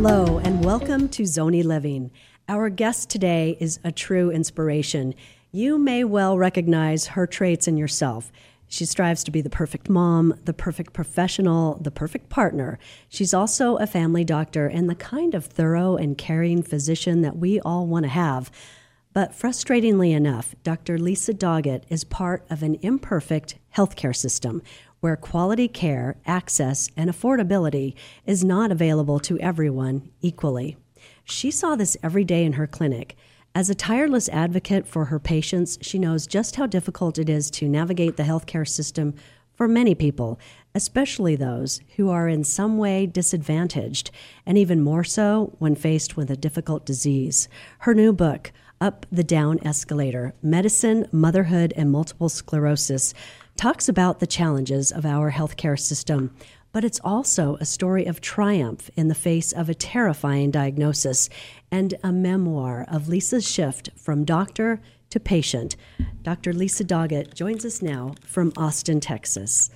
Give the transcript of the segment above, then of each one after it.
Hello, and welcome to Zonie Living. Our guest today is a true inspiration. You may well recognize her traits in yourself. She strives to be the perfect mom, the perfect professional, the perfect partner. She's also a family doctor and the kind of thorough and caring physician that we all want to have. But frustratingly enough, Dr. Lisa Doggett is part of an imperfect healthcare system where quality care, access, and affordability is not available to everyone equally. She saw this every day in her clinic. As a tireless advocate for her patients, she knows just how difficult it is to navigate the healthcare system for many people, especially those who are in some way disadvantaged, and even more so when faced with a difficult disease. Her new book, Up the Down Escalator Medicine, Motherhood, and Multiple Sclerosis, talks about the challenges of our healthcare system, but it's also a story of triumph in the face of a terrifying diagnosis and a memoir of Lisa's shift from doctor to patient. Dr. Lisa Doggett joins us now from Austin, Texas.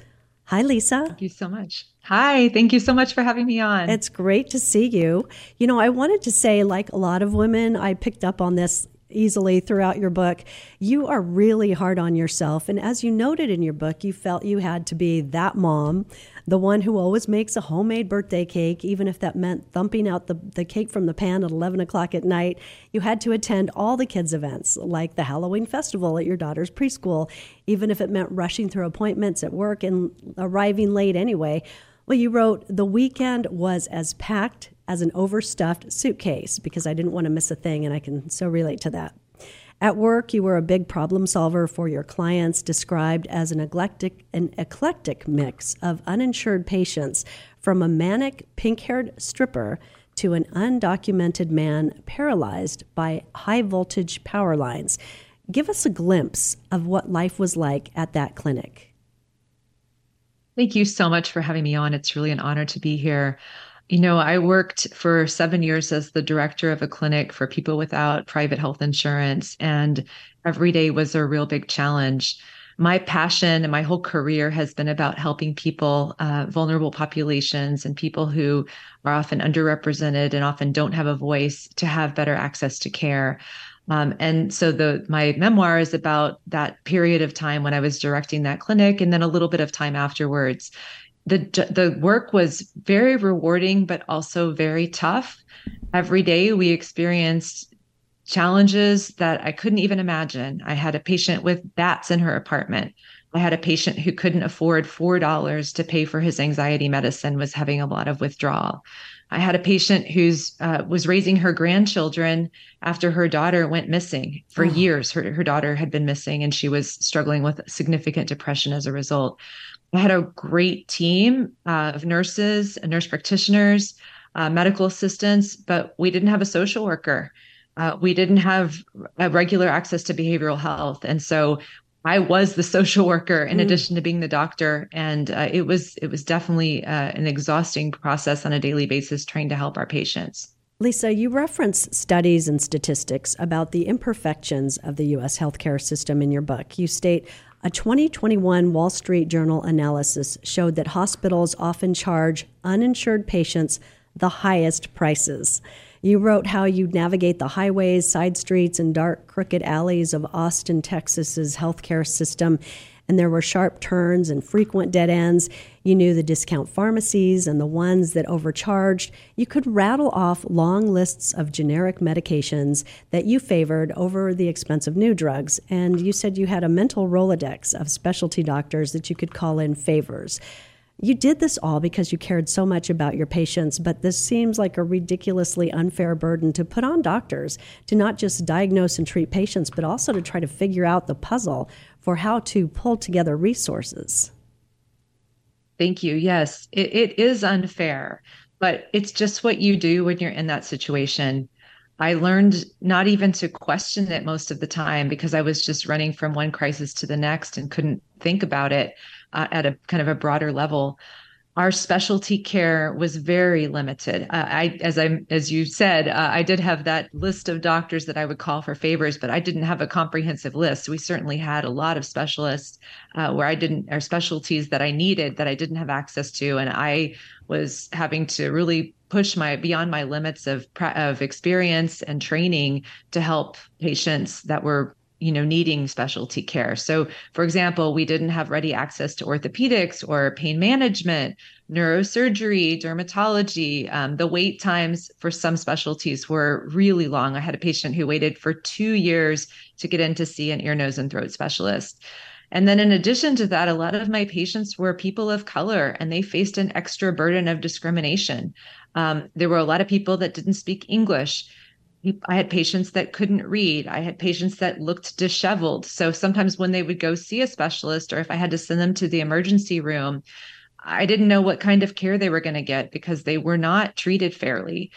Hi, Lisa. Thank you so much. Hi, thank you so much for having me on. It's great to see you. You know, I wanted to say, like a lot of women, I picked up on this easily throughout your book. You are really hard on yourself. And as you noted in your book, you felt you had to be that mom, the one who always makes a homemade birthday cake, even if that meant thumping out the, the cake from the pan at 11 o'clock at night. You had to attend all the kids' events, like the Halloween festival at your daughter's preschool, even if it meant rushing through appointments at work and arriving late anyway. Well, you wrote, the weekend was as packed as an overstuffed suitcase because I didn't want to miss a thing, and I can so relate to that. At work, you were a big problem solver for your clients, described as an eclectic, an eclectic mix of uninsured patients, from a manic, pink haired stripper to an undocumented man paralyzed by high voltage power lines. Give us a glimpse of what life was like at that clinic. Thank you so much for having me on. It's really an honor to be here. You know, I worked for seven years as the director of a clinic for people without private health insurance, and every day was a real big challenge. My passion and my whole career has been about helping people, uh, vulnerable populations, and people who are often underrepresented and often don't have a voice to have better access to care. Um, and so the my memoir is about that period of time when I was directing that clinic, and then a little bit of time afterwards the the work was very rewarding but also very tough. Every day we experienced challenges that i couldn't even imagine. I had a patient with bats in her apartment. I had a patient who couldn't afford $4 to pay for his anxiety medicine was having a lot of withdrawal. I had a patient who's uh, was raising her grandchildren after her daughter went missing for oh. years. Her, her daughter had been missing and she was struggling with significant depression as a result I had a great team uh, of nurses, and nurse practitioners, uh, medical assistants, but we didn't have a social worker. Uh, we didn't have regular access to behavioral health, and so I was the social worker in mm. addition to being the doctor, and uh, it was it was definitely uh, an exhausting process on a daily basis trying to help our patients. Lisa, you reference studies and statistics about the imperfections of the U.S. healthcare system in your book. You state a 2021 Wall Street Journal analysis showed that hospitals often charge uninsured patients the highest prices. You wrote how you navigate the highways, side streets, and dark, crooked alleys of Austin, Texas's healthcare system and there were sharp turns and frequent dead ends. You knew the discount pharmacies and the ones that overcharged. You could rattle off long lists of generic medications that you favored over the expensive new drugs. And you said you had a mental Rolodex of specialty doctors that you could call in favors. You did this all because you cared so much about your patients, but this seems like a ridiculously unfair burden to put on doctors to not just diagnose and treat patients, but also to try to figure out the puzzle for how to pull together resources. Thank you. Yes, it, it is unfair, but it's just what you do when you're in that situation. I learned not even to question it most of the time because I was just running from one crisis to the next and couldn't think about it uh, at a kind of a broader level. our specialty care was very limited. Uh, I, as I, as you said, uh, I did have that list of doctors that I would call for favors, but I didn't have a comprehensive list. We certainly had a lot of specialists uh, where I didn't, or specialties that I needed that I didn't have access to, and I was having to really push my beyond my limits of of experience and training to help patients that were you know needing specialty care so for example we didn't have ready access to orthopedics or pain management neurosurgery dermatology um, the wait times for some specialties were really long i had a patient who waited for two years to get in to see an ear nose and throat specialist and then, in addition to that, a lot of my patients were people of color and they faced an extra burden of discrimination. Um, there were a lot of people that didn't speak English. I had patients that couldn't read. I had patients that looked disheveled. So sometimes when they would go see a specialist, or if I had to send them to the emergency room, I didn't know what kind of care they were going to get because they were not treated fairly.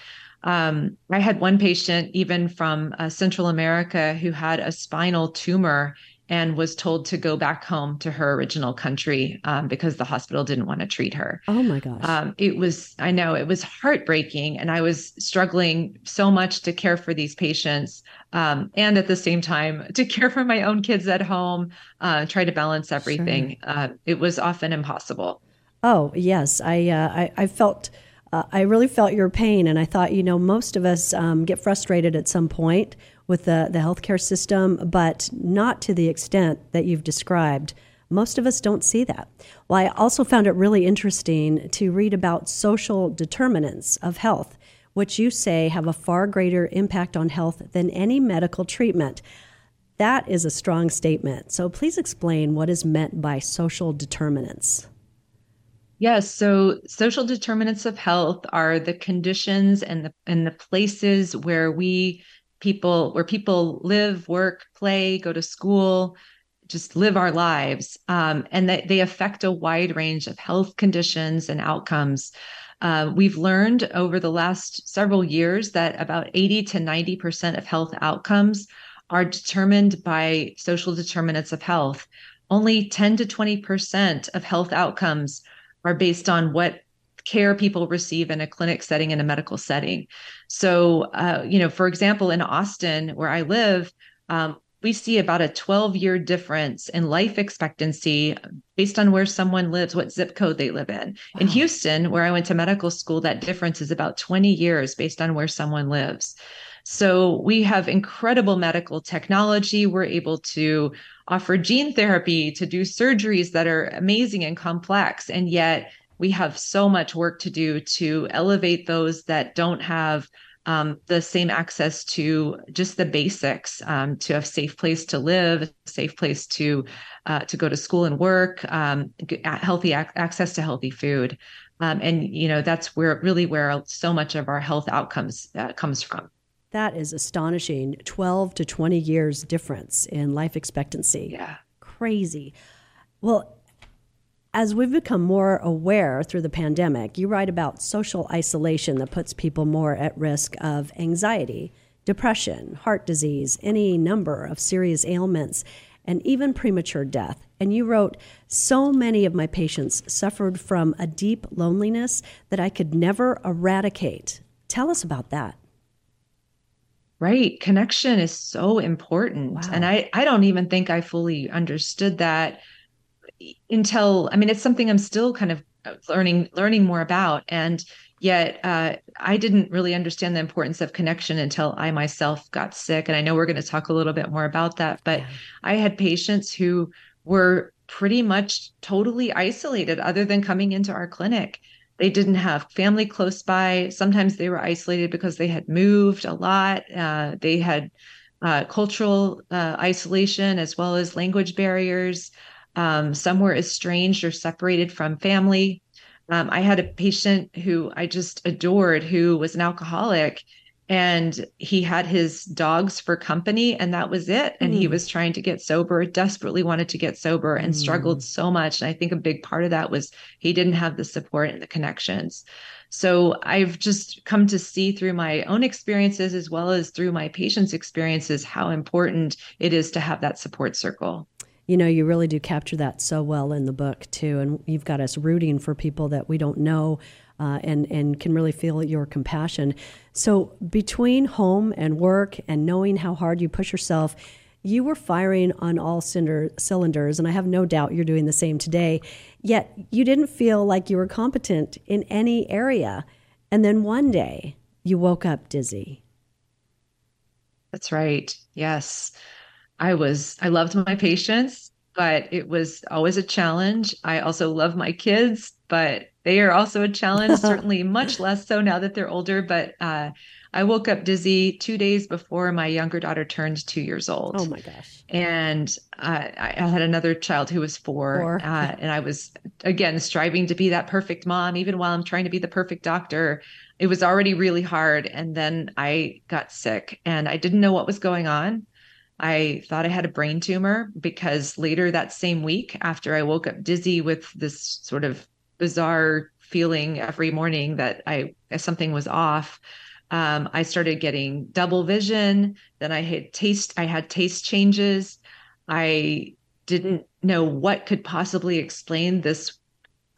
Um, I had one patient, even from uh, Central America, who had a spinal tumor and was told to go back home to her original country um, because the hospital didn't want to treat her. Oh my gosh. Um, it was, I know, it was heartbreaking. And I was struggling so much to care for these patients um, and at the same time to care for my own kids at home, uh, try to balance everything. Sure. Uh, it was often impossible. Oh, yes. I, uh, I, I, felt. Uh, I really felt your pain, and I thought, you know, most of us um, get frustrated at some point with the, the healthcare system, but not to the extent that you've described. Most of us don't see that. Well, I also found it really interesting to read about social determinants of health, which you say have a far greater impact on health than any medical treatment. That is a strong statement. So please explain what is meant by social determinants. Yes, so social determinants of health are the conditions and the and the places where we people where people live, work, play, go to school, just live our lives, um, and that they affect a wide range of health conditions and outcomes. Uh, we've learned over the last several years that about 80 to 90% of health outcomes are determined by social determinants of health. Only 10 to 20% of health outcomes are based on what care people receive in a clinic setting in a medical setting. So, uh, you know, for example, in Austin, where I live, um, we see about a 12 year difference in life expectancy based on where someone lives, what zip code they live in. Wow. In Houston, where I went to medical school, that difference is about 20 years based on where someone lives. So we have incredible medical technology. We're able to offer gene therapy, to do surgeries that are amazing and complex. And yet, we have so much work to do to elevate those that don't have um, the same access to just the basics um, to a safe place to live, a safe place to uh, to go to school and work, um, healthy ac- access to healthy food, um, and you know that's where really where so much of our health outcomes uh, comes from. That is astonishing. Twelve to twenty years difference in life expectancy. Yeah, crazy. Well, as we've become more aware through the pandemic, you write about social isolation that puts people more at risk of anxiety, depression, heart disease, any number of serious ailments, and even premature death. And you wrote, So many of my patients suffered from a deep loneliness that I could never eradicate. Tell us about that. Right. Connection is so important. Wow. And I, I don't even think I fully understood that until I mean, it's something I'm still kind of learning learning more about, and yet uh, I didn't really understand the importance of connection until I myself got sick. And I know we're going to talk a little bit more about that, but yeah. I had patients who were pretty much totally isolated, other than coming into our clinic. They didn't have family close by. Sometimes they were isolated because they had moved a lot. Uh, they had uh, cultural uh, isolation as well as language barriers. Um, some were estranged or separated from family. Um, I had a patient who I just adored who was an alcoholic and he had his dogs for company and that was it and mm. he was trying to get sober desperately wanted to get sober and mm. struggled so much and i think a big part of that was he didn't have the support and the connections so i've just come to see through my own experiences as well as through my patients experiences how important it is to have that support circle you know, you really do capture that so well in the book too, and you've got us rooting for people that we don't know, uh, and and can really feel your compassion. So between home and work, and knowing how hard you push yourself, you were firing on all cinder, cylinders, and I have no doubt you're doing the same today. Yet you didn't feel like you were competent in any area, and then one day you woke up dizzy. That's right. Yes. I was, I loved my patients, but it was always a challenge. I also love my kids, but they are also a challenge, certainly much less so now that they're older. But uh, I woke up dizzy two days before my younger daughter turned two years old. Oh my gosh. And uh, I had another child who was four. four. Uh, and I was, again, striving to be that perfect mom, even while I'm trying to be the perfect doctor. It was already really hard. And then I got sick and I didn't know what was going on. I thought I had a brain tumor because later that same week, after I woke up dizzy with this sort of bizarre feeling every morning that I something was off, um, I started getting double vision. Then I had taste. I had taste changes. I didn't know what could possibly explain this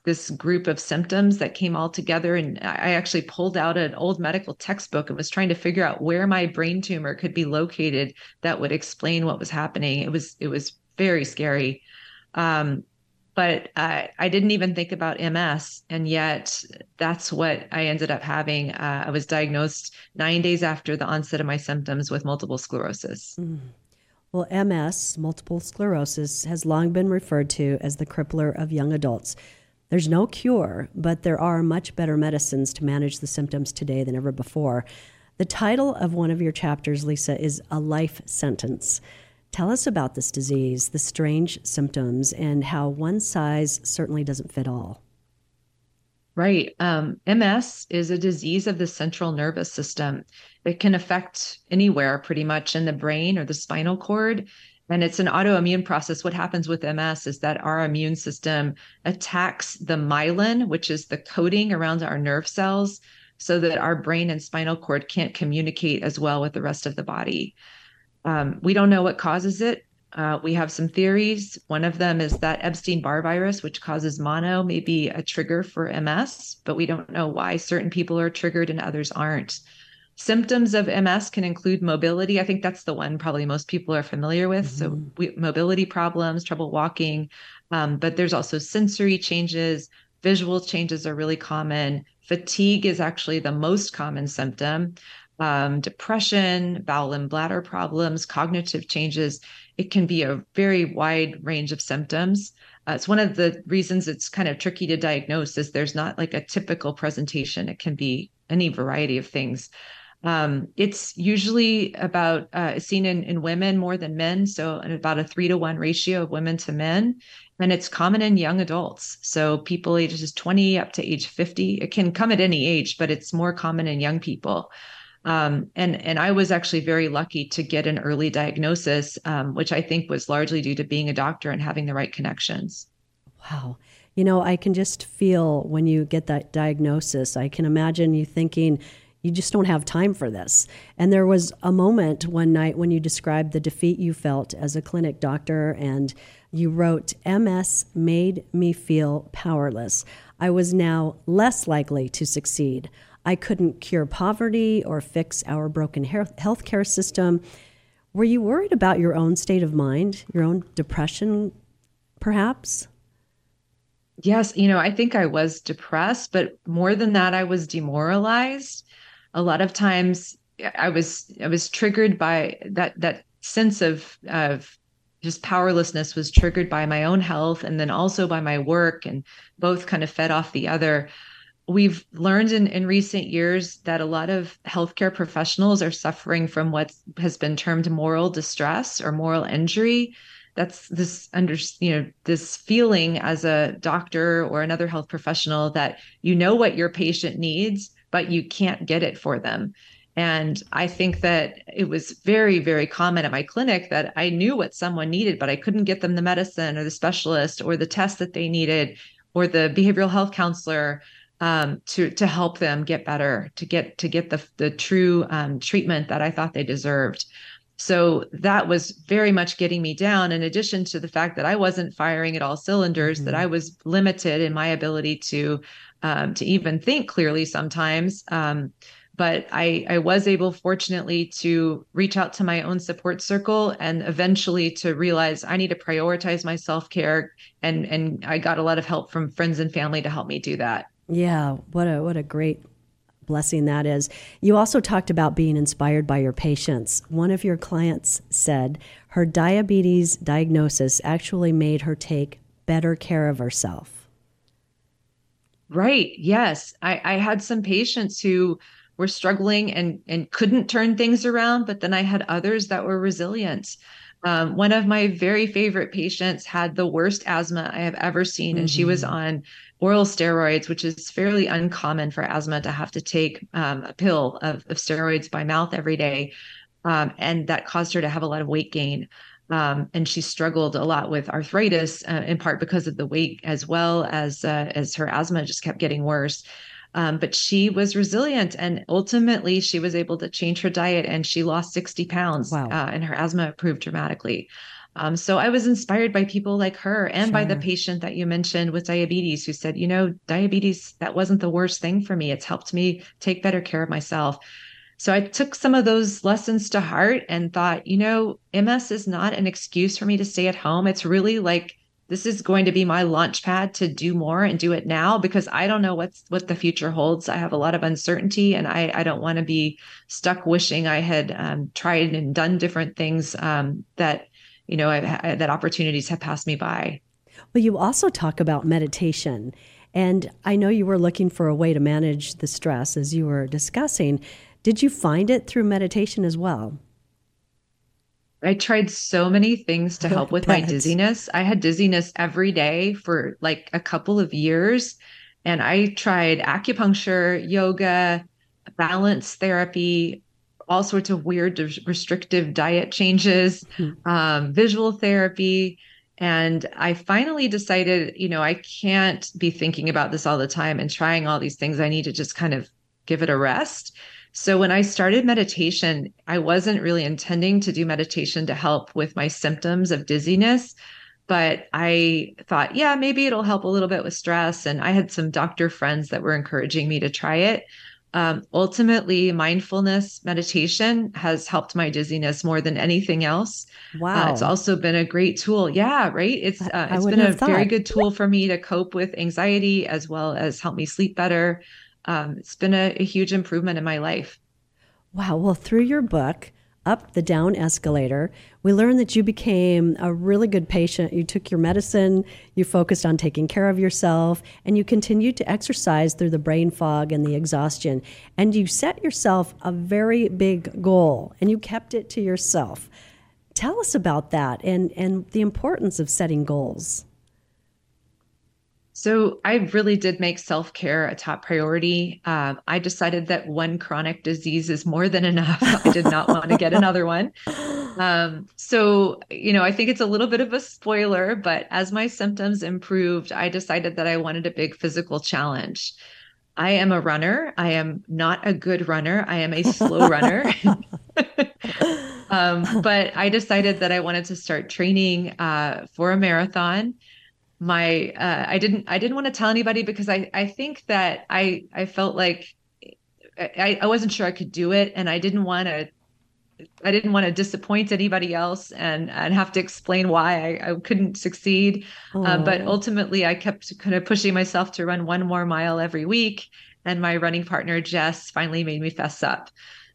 this group of symptoms that came all together. And I actually pulled out an old medical textbook and was trying to figure out where my brain tumor could be located that would explain what was happening. It was it was very scary. Um, but I, I didn't even think about MS. And yet that's what I ended up having. Uh, I was diagnosed nine days after the onset of my symptoms with multiple sclerosis. Mm. Well, MS, multiple sclerosis, has long been referred to as the crippler of young adults. There's no cure, but there are much better medicines to manage the symptoms today than ever before. The title of one of your chapters, Lisa, is A Life Sentence. Tell us about this disease, the strange symptoms, and how one size certainly doesn't fit all. Right. Um, MS is a disease of the central nervous system. It can affect anywhere pretty much in the brain or the spinal cord and it's an autoimmune process. What happens with MS is that our immune system attacks the myelin, which is the coating around our nerve cells, so that our brain and spinal cord can't communicate as well with the rest of the body. Um, we don't know what causes it. Uh, we have some theories. One of them is that Epstein Barr virus, which causes mono, may be a trigger for MS, but we don't know why certain people are triggered and others aren't. Symptoms of MS can include mobility. I think that's the one probably most people are familiar with. Mm-hmm. So, we, mobility problems, trouble walking, um, but there's also sensory changes. Visual changes are really common. Fatigue is actually the most common symptom. Um, depression, bowel and bladder problems, cognitive changes. It can be a very wide range of symptoms. Uh, it's one of the reasons it's kind of tricky to diagnose is there's not like a typical presentation. It can be any variety of things. Um, it's usually about uh, seen in, in women more than men, so about a three to one ratio of women to men. And it's common in young adults. So people ages 20 up to age 50. It can come at any age, but it's more common in young people. Um, and and I was actually very lucky to get an early diagnosis, um, which I think was largely due to being a doctor and having the right connections. Wow. You know, I can just feel when you get that diagnosis, I can imagine you thinking, you just don't have time for this. And there was a moment one night when you described the defeat you felt as a clinic doctor, and you wrote, MS made me feel powerless. I was now less likely to succeed. I couldn't cure poverty or fix our broken healthcare system. Were you worried about your own state of mind, your own depression, perhaps? Yes, you know, I think I was depressed, but more than that, I was demoralized a lot of times I was I was triggered by that that sense of of just powerlessness was triggered by my own health and then also by my work and both kind of fed off the other. We've learned in, in recent years that a lot of healthcare professionals are suffering from what has been termed moral distress or moral injury. That's this under you know this feeling as a doctor or another health professional that you know what your patient needs but you can't get it for them. And I think that it was very, very common at my clinic that I knew what someone needed, but I couldn't get them the medicine or the specialist or the test that they needed or the behavioral health counselor um, to to help them get better, to get to get the the true um, treatment that I thought they deserved. So that was very much getting me down, in addition to the fact that I wasn't firing at all cylinders, mm-hmm. that I was limited in my ability to um, to even think clearly sometimes. Um, but I, I was able, fortunately, to reach out to my own support circle and eventually to realize I need to prioritize my self care. And and I got a lot of help from friends and family to help me do that. Yeah, what a what a great blessing that is. You also talked about being inspired by your patients. One of your clients said her diabetes diagnosis actually made her take better care of herself. Right. Yes. I, I had some patients who were struggling and and couldn't turn things around but then i had others that were resilient um, one of my very favorite patients had the worst asthma i have ever seen mm-hmm. and she was mm-hmm. on oral steroids which is fairly uncommon for asthma to have to take um, a pill of, of, steroids by mouth every day um, and that caused her to have a lot of weight gain um, and she struggled a lot with arthritis uh, in part because of the weight as well as uh, as her asthma just kept getting worse um, but she was resilient and ultimately she was able to change her diet and she lost 60 pounds wow. uh, and her asthma improved dramatically. Um, so I was inspired by people like her and sure. by the patient that you mentioned with diabetes who said, you know, diabetes, that wasn't the worst thing for me. It's helped me take better care of myself. So I took some of those lessons to heart and thought, you know, MS is not an excuse for me to stay at home. It's really like this is going to be my launch pad to do more and do it now because I don't know what's what the future holds. I have a lot of uncertainty and I, I don't want to be stuck wishing I had um, tried and done different things um, that, you know, I've, that opportunities have passed me by. Well, you also talk about meditation. And I know you were looking for a way to manage the stress as you were discussing. Did you find it through meditation as well? I tried so many things to help with my dizziness. I had dizziness every day for like a couple of years. And I tried acupuncture, yoga, balance therapy, all sorts of weird restrictive diet changes, mm-hmm. um, visual therapy. And I finally decided, you know, I can't be thinking about this all the time and trying all these things. I need to just kind of give it a rest. So when I started meditation, I wasn't really intending to do meditation to help with my symptoms of dizziness, but I thought, yeah, maybe it'll help a little bit with stress. And I had some doctor friends that were encouraging me to try it. Um, ultimately, mindfulness meditation has helped my dizziness more than anything else. Wow. Uh, it's also been a great tool. Yeah, right. It's uh, it's been a thought. very good tool for me to cope with anxiety as well as help me sleep better um, it's been a, a huge improvement in my life. Wow. Well, through your book, Up the Down Escalator, we learned that you became a really good patient. You took your medicine, you focused on taking care of yourself, and you continued to exercise through the brain fog and the exhaustion. And you set yourself a very big goal and you kept it to yourself. Tell us about that and, and the importance of setting goals. So I really did make self care a top priority. Um, I decided that one chronic disease is more than enough. I did not want to get another one. Um, so, you know, I think it's a little bit of a spoiler, but as my symptoms improved, I decided that I wanted a big physical challenge. I am a runner. I am not a good runner. I am a slow runner. um, but I decided that I wanted to start training uh, for a marathon my uh, I didn't I didn't want to tell anybody because I I think that I I felt like I, I wasn't sure I could do it and I didn't want to I didn't want to disappoint anybody else and and have to explain why I, I couldn't succeed. Uh, but ultimately, I kept kind of pushing myself to run one more mile every week. And my running partner Jess finally made me fess up.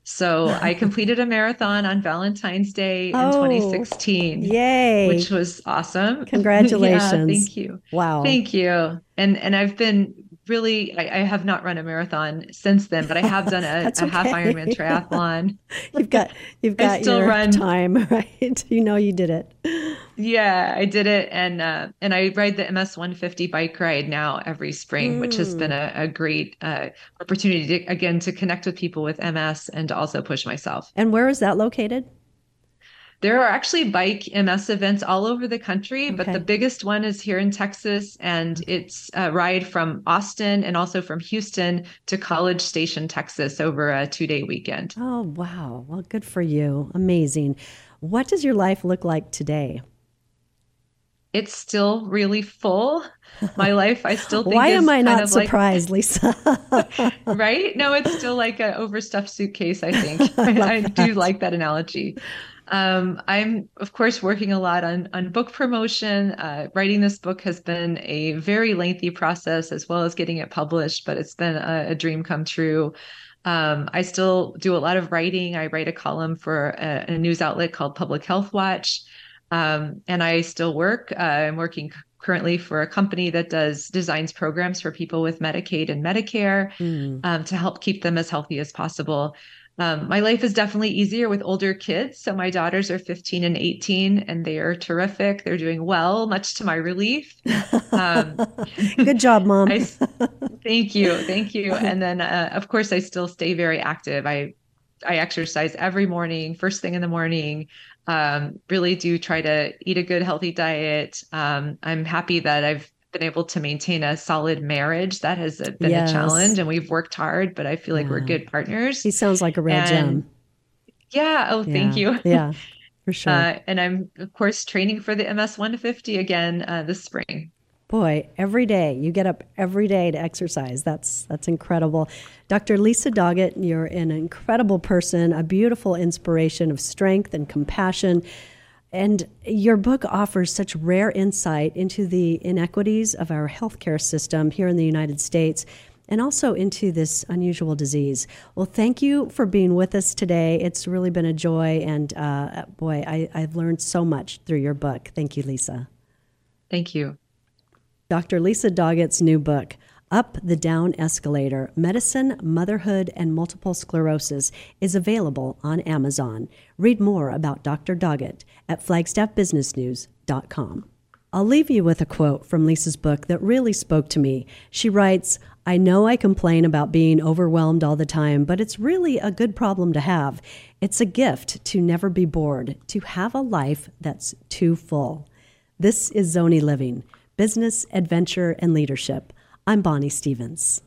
So I completed a marathon on Valentine's Day in oh, 2016. Yay. Which was awesome. Congratulations. yeah, thank you. Wow. Thank you. And and I've been really I, I, have not run a marathon since then, but I have done a, a half Ironman triathlon. you've got you've got still your run. time, right? You know you did it. Yeah, I did it, and uh, and I ride the MS 150 bike ride now every spring, mm. which has been mm. a, a great uh, opportunity to, again to connect with people with MS and to also push myself. And where is that located? There are actually bike MS events all over the country, okay. but the biggest one is here in Texas, and mm-hmm. it's a ride from Austin and also from Houston to College Station, Texas, over a two day weekend. Oh, wow. Well, good for you. Amazing. What does your life look like today? It's still really full. My life, I still think. Why am I not surprised, like, Lisa? right? No, it's still like an overstuffed suitcase. I think I, I do like that analogy. Um, I'm, of course, working a lot on on book promotion. Uh, writing this book has been a very lengthy process, as well as getting it published. But it's been a, a dream come true. Um, I still do a lot of writing. I write a column for a, a news outlet called Public Health Watch, um, and I still work. Uh, I'm working currently for a company that does designs programs for people with Medicaid and Medicare mm. um, to help keep them as healthy as possible. Um, my life is definitely easier with older kids. So my daughters are 15 and 18, and they are terrific. They're doing well, much to my relief. Um, Good job, mom. I, thank you, thank you. And then, uh, of course, I still stay very active. I I exercise every morning, first thing in the morning. Um, really do try to eat a good, healthy diet. Um, I'm happy that I've been able to maintain a solid marriage. That has been yes. a challenge, and we've worked hard, but I feel like yeah. we're good partners. He sounds like a real and, gem. Yeah. Oh, yeah. thank you. Yeah, for sure. Uh, and I'm, of course, training for the MS 150 again uh, this spring. Boy, every day you get up every day to exercise. That's that's incredible. Dr. Lisa Doggett, you're an incredible person, a beautiful inspiration of strength and compassion. And your book offers such rare insight into the inequities of our healthcare system here in the United States and also into this unusual disease. Well, thank you for being with us today. It's really been a joy. And uh, boy, I, I've learned so much through your book. Thank you, Lisa. Thank you. Dr. Lisa Doggett's new book, up the Down Escalator Medicine, Motherhood, and Multiple Sclerosis is available on Amazon. Read more about Dr. Doggett at flagstaffbusinessnews.com. I'll leave you with a quote from Lisa's book that really spoke to me. She writes, I know I complain about being overwhelmed all the time, but it's really a good problem to have. It's a gift to never be bored, to have a life that's too full. This is Zonie Living Business, Adventure, and Leadership. I'm Bonnie Stevens.